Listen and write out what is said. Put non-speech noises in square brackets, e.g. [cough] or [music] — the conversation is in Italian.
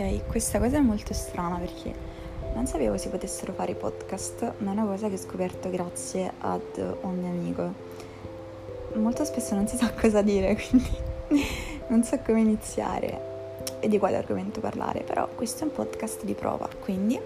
Ok, questa cosa è molto strana perché non sapevo si potessero fare i podcast, ma è una cosa che ho scoperto grazie ad un mio amico. Molto spesso non si sa [laughs] cosa dire, quindi [laughs] non so come iniziare e di quale argomento parlare, però questo è un podcast di prova, quindi